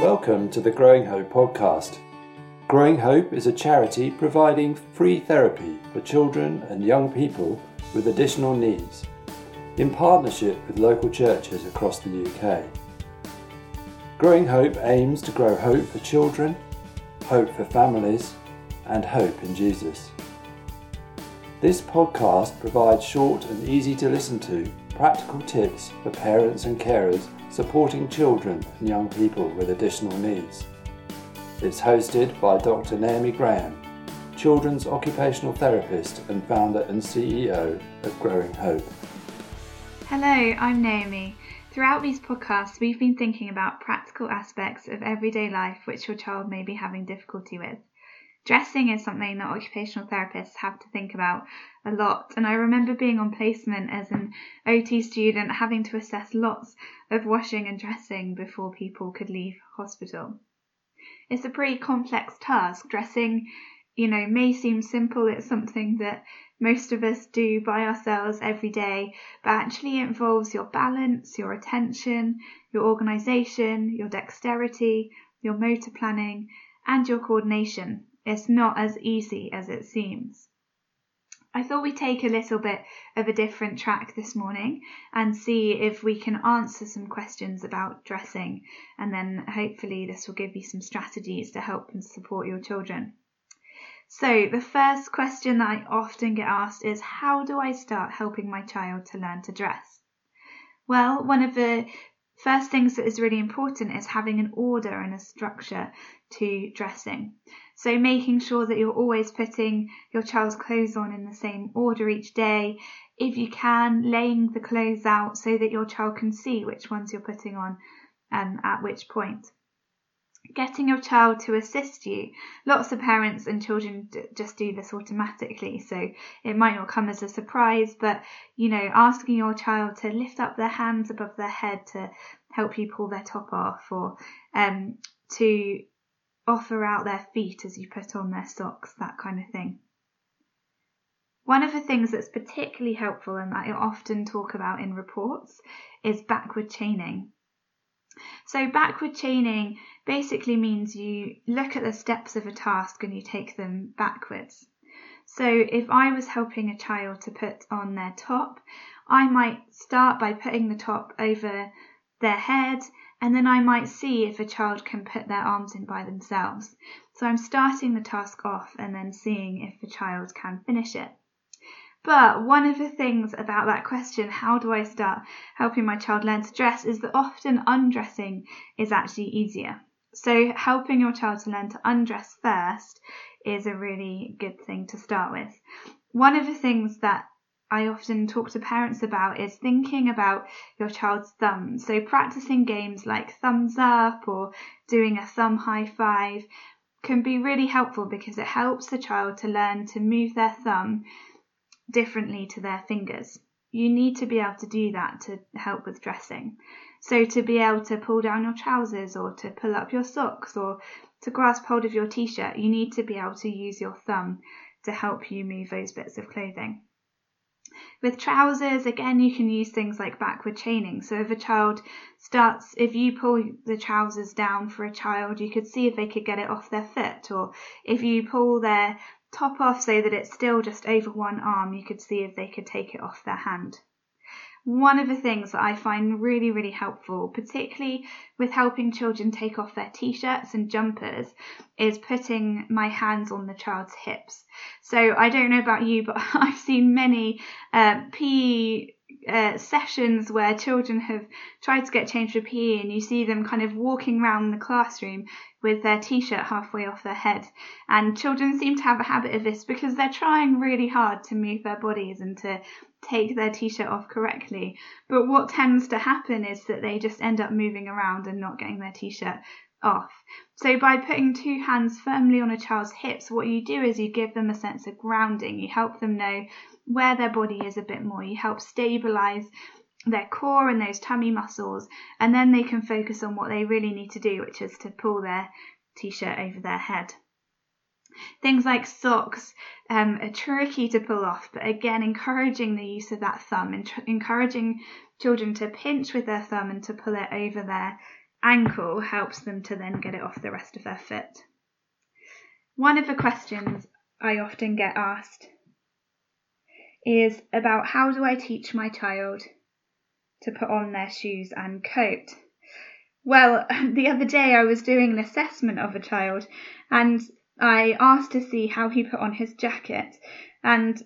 Welcome to the Growing Hope podcast. Growing Hope is a charity providing free therapy for children and young people with additional needs in partnership with local churches across the UK. Growing Hope aims to grow hope for children, hope for families, and hope in Jesus. This podcast provides short and easy to listen to practical tips for parents and carers supporting children and young people with additional needs. It's hosted by Dr. Naomi Graham, children's occupational therapist and founder and CEO of Growing Hope. Hello, I'm Naomi. Throughout these podcasts, we've been thinking about practical aspects of everyday life which your child may be having difficulty with. Dressing is something that occupational therapists have to think about a lot, and I remember being on placement as an OT student having to assess lots of washing and dressing before people could leave hospital. It's a pretty complex task. Dressing, you know, may seem simple, it's something that most of us do by ourselves every day, but actually involves your balance, your attention, your organization, your dexterity, your motor planning, and your coordination. It's not as easy as it seems. I thought we'd take a little bit of a different track this morning and see if we can answer some questions about dressing, and then hopefully this will give you some strategies to help and support your children. So, the first question that I often get asked is How do I start helping my child to learn to dress? Well, one of the first things that is really important is having an order and a structure to dressing. So making sure that you're always putting your child's clothes on in the same order each day. If you can, laying the clothes out so that your child can see which ones you're putting on um, at which point. Getting your child to assist you. Lots of parents and children d- just do this automatically, so it might not come as a surprise, but you know, asking your child to lift up their hands above their head to help you pull their top off, or um, to offer out their feet as you put on their socks, that kind of thing. One of the things that's particularly helpful and that I often talk about in reports is backward chaining. So, backward chaining basically means you look at the steps of a task and you take them backwards. So, if I was helping a child to put on their top, I might start by putting the top over their head and then I might see if a child can put their arms in by themselves. So I'm starting the task off and then seeing if the child can finish it. But one of the things about that question, how do I start helping my child learn to dress, is that often undressing is actually easier. So helping your child to learn to undress first is a really good thing to start with. One of the things that I often talk to parents about is thinking about your child's thumb. So practicing games like thumbs up or doing a thumb high five can be really helpful because it helps the child to learn to move their thumb differently to their fingers. You need to be able to do that to help with dressing. So to be able to pull down your trousers or to pull up your socks or to grasp hold of your t-shirt, you need to be able to use your thumb to help you move those bits of clothing. With trousers, again, you can use things like backward chaining. So if a child starts, if you pull the trousers down for a child, you could see if they could get it off their foot. Or if you pull their top off so that it's still just over one arm, you could see if they could take it off their hand. One of the things that I find really, really helpful, particularly with helping children take off their t-shirts and jumpers, is putting my hands on the child's hips. So I don't know about you, but I've seen many uh, PE uh, sessions where children have tried to get changed for PE and you see them kind of walking around the classroom with their t-shirt halfway off their head. And children seem to have a habit of this because they're trying really hard to move their bodies and to take their t-shirt off correctly. But what tends to happen is that they just end up moving around and not getting their t-shirt off. So by putting two hands firmly on a child's hips, what you do is you give them a sense of grounding. You help them know where their body is a bit more. You help stabilize their core and those tummy muscles, and then they can focus on what they really need to do, which is to pull their t-shirt over their head. Things like socks um, are tricky to pull off, but again, encouraging the use of that thumb and tr- encouraging children to pinch with their thumb and to pull it over their ankle helps them to then get it off the rest of their foot. One of the questions I often get asked is about how do I teach my child to put on their shoes and coat? Well, the other day I was doing an assessment of a child and I asked to see how he put on his jacket and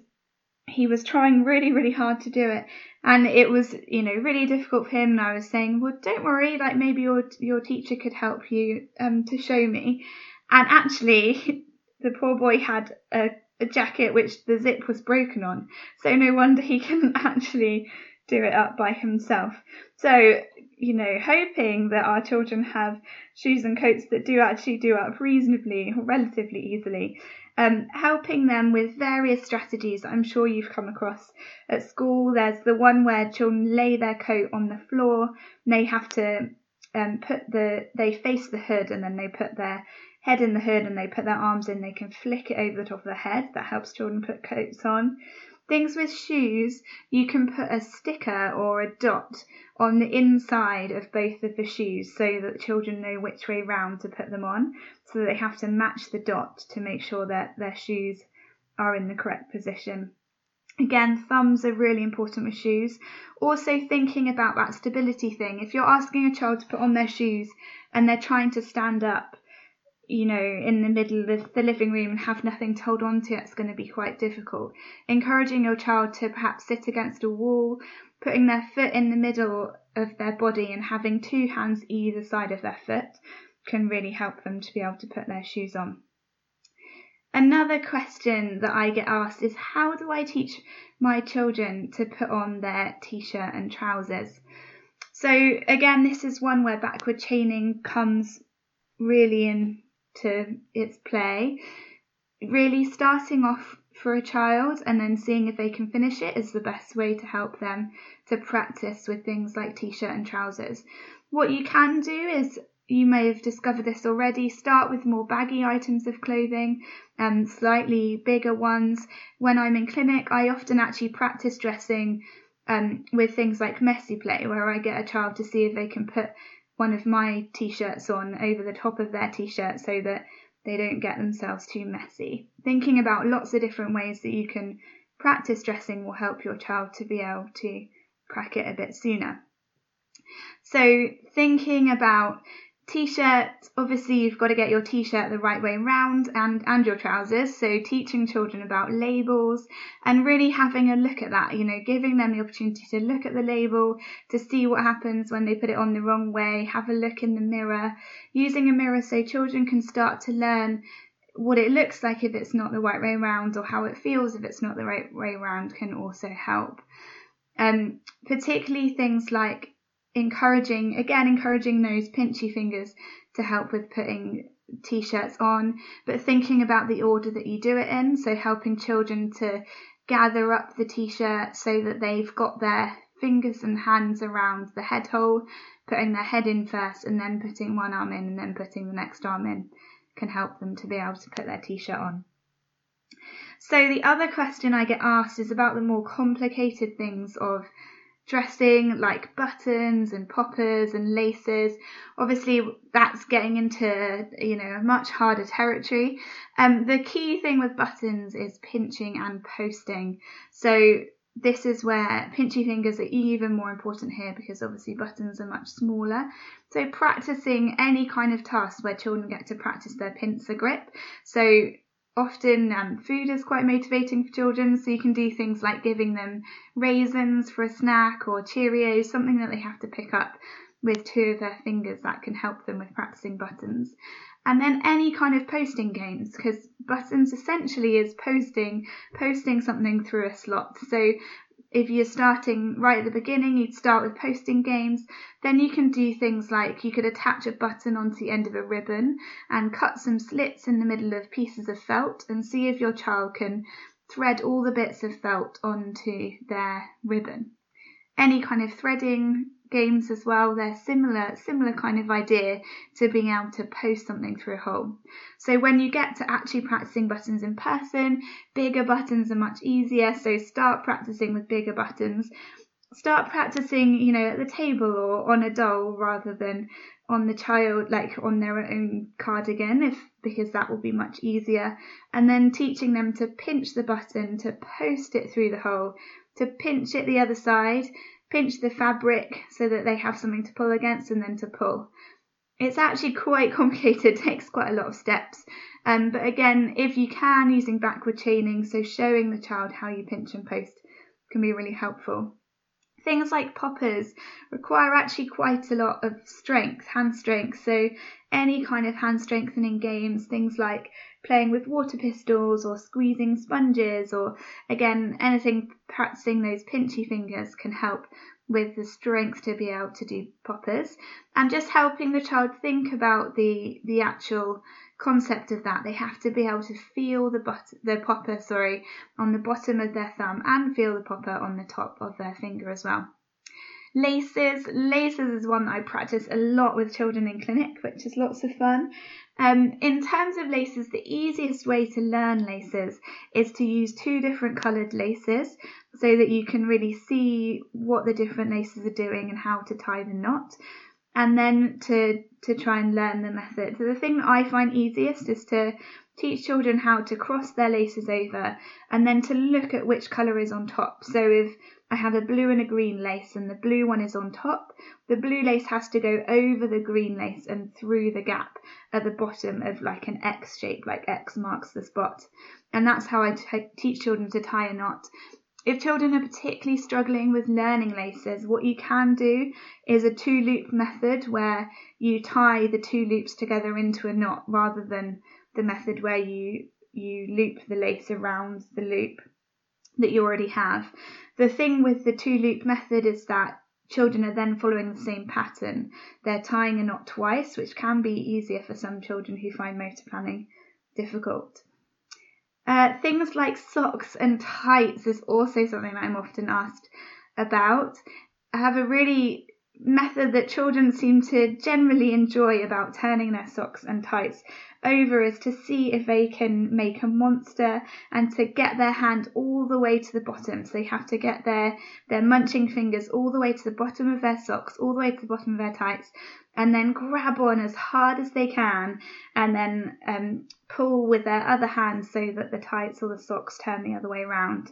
he was trying really, really hard to do it. And it was, you know, really difficult for him. And I was saying, well, don't worry, like maybe your, your teacher could help you, um, to show me. And actually, the poor boy had a, a jacket which the zip was broken on. So no wonder he couldn't actually do it up by himself. So, you know, hoping that our children have shoes and coats that do actually do up reasonably or relatively easily um, helping them with various strategies I'm sure you've come across at school. There's the one where children lay their coat on the floor, they have to um, put the, they face the hood and then they put their head in the hood and they put their arms in, they can flick it over the top of their head. That helps children put coats on. Things with shoes, you can put a sticker or a dot on the inside of both of the shoes so that children know which way round to put them on. So they have to match the dot to make sure that their shoes are in the correct position. Again, thumbs are really important with shoes. Also, thinking about that stability thing. If you're asking a child to put on their shoes and they're trying to stand up, you know, in the middle of the living room and have nothing to hold on to, it's going to be quite difficult. Encouraging your child to perhaps sit against a wall, putting their foot in the middle of their body and having two hands either side of their foot can really help them to be able to put their shoes on. Another question that I get asked is how do I teach my children to put on their t-shirt and trousers? So again, this is one where backward chaining comes really in to its play. Really starting off for a child and then seeing if they can finish it is the best way to help them to practice with things like t-shirt and trousers. What you can do is you may have discovered this already. Start with more baggy items of clothing, um, slightly bigger ones. When I'm in clinic, I often actually practice dressing um, with things like messy play, where I get a child to see if they can put one of my t-shirts on over the top of their t-shirt so that they don't get themselves too messy. Thinking about lots of different ways that you can practice dressing will help your child to be able to crack it a bit sooner. So thinking about T-shirt, obviously you've got to get your t-shirt the right way round and, and your trousers. So teaching children about labels and really having a look at that, you know, giving them the opportunity to look at the label, to see what happens when they put it on the wrong way, have a look in the mirror, using a mirror so children can start to learn what it looks like if it's not the right way round or how it feels if it's not the right way round can also help. Um, particularly things like encouraging, again, encouraging those pinchy fingers to help with putting t-shirts on, but thinking about the order that you do it in. So helping children to gather up the t-shirt so that they've got their fingers and hands around the head hole, putting their head in first and then putting one arm in and then putting the next arm in can help them to be able to put their t-shirt on. So the other question I get asked is about the more complicated things of dressing like buttons and poppers and laces. Obviously, that's getting into you know much harder territory. Um, the key thing with buttons is pinching and posting. So this is where pinchy fingers are even more important here because obviously buttons are much smaller. So practicing any kind of task where children get to practice their pincer grip. So often um, food is quite motivating for children, so you can do things like giving them raisins for a snack or Cheerios, something that they have to pick up with two of their fingers that can help them with practicing buttons. And then any kind of posting games, because buttons essentially is posting posting something through a slot. So if you're starting right at the beginning, you'd start with posting games. Then you can do things like you could attach a button onto the end of a ribbon and cut some slits in the middle of pieces of felt and see if your child can thread all the bits of felt onto their ribbon. Any kind of threading games as well. They're similar, similar kind of idea to being able to post something through a hole. So when you get to actually practicing buttons in person, bigger buttons are much easier. So start practicing with bigger buttons. Start practicing, you know, at the table or on a doll rather than on the child, like on their own cardigan, if because that will be much easier. And then teaching them to pinch the button, to post it through the hole, to pinch it the other side, pinch the fabric so that they have something to pull against, and then to pull. It's actually quite complicated, takes quite a lot of steps. Um, but again, if you can, using backward chaining, so showing the child how you pinch and post can be really helpful. Things like poppers require actually quite a lot of strength, hand strength. So, any kind of hand strengthening games, things like playing with water pistols or squeezing sponges, or again, anything practicing those pinchy fingers can help with the strength to be able to do poppers and just helping the child think about the the actual concept of that. They have to be able to feel the but- the popper, sorry, on the bottom of their thumb and feel the popper on the top of their finger as well. Laces. Laces is one that I practice a lot with children in clinic, which is lots of fun. Um, in terms of laces, the easiest way to learn laces is to use two different coloured laces so that you can really see what the different laces are doing and how to tie the knot and then to to try and learn the method. So the thing that I find easiest is to teach children how to cross their laces over and then to look at which colour is on top. So if I have a blue and a green lace and the blue one is on top, the blue lace has to go over the green lace and through the gap at the bottom of like an X shape, like X marks the spot. And that's how I t- teach children to tie a knot. If children are particularly struggling with learning laces, what you can do is a two loop method where you tie the two loops together into a knot rather than the method where you you loop the lace around the loop that you already have. The thing with the two loop method is that children are then following the same pattern. They're tying a knot twice, which can be easier for some children who find motor planning difficult. Uh, things like socks and tights is also something I'm often asked about. I have a really method that children seem to generally enjoy about turning their socks and tights over is to see if they can make a monster and to get their hand all the way to the bottom. So they have to get their, their munching fingers all the way to the bottom of their socks, all the way to the bottom of their tights, and then grab on as hard as they can and then um, pull with their other hand so that the tights or the socks turn the other way around.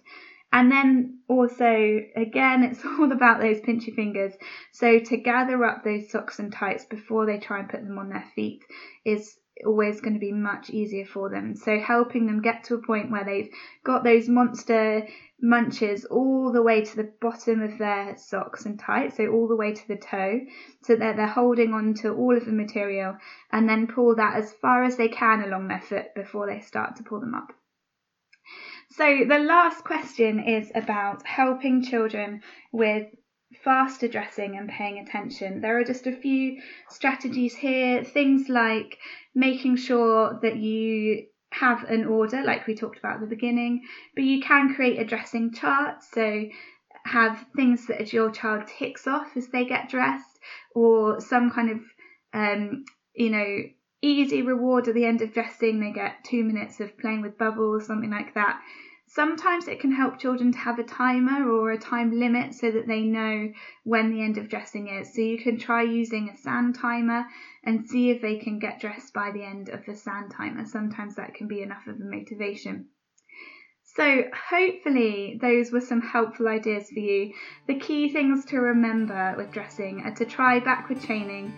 And then also, again, it's all about those pinchy fingers. So to gather up those socks and tights before they try and put them on their feet is always going to be much easier for them. So helping them get to a point where they've got those monster munches all the way to the bottom of their socks and tights, so all the way to the toe, so that they're holding on to all of the material and then pull that as far as they can along their foot before they start to pull them up. So the last question is about helping children with faster dressing and paying attention. There are just a few strategies here, things like making sure that you have an order, like we talked about at the beginning, but you can create a dressing chart. So have things that your child ticks off as they get dressed, or some kind of, um, you know, easy reward at the end of dressing. They get two minutes of playing with bubbles, something like that. Sometimes it can help children to have a timer or a time limit so that they know when the end of dressing is. So you can try using a sand timer and see if they can get dressed by the end of the sand timer. Sometimes that can be enough of a motivation. So, hopefully, those were some helpful ideas for you. The key things to remember with dressing are to try backward chaining,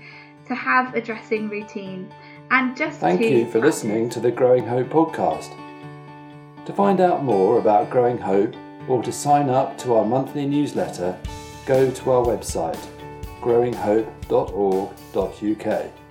to have a dressing routine, and just Thank you for listening to the Growing Hope podcast. To find out more about Growing Hope or to sign up to our monthly newsletter, go to our website growinghope.org.uk.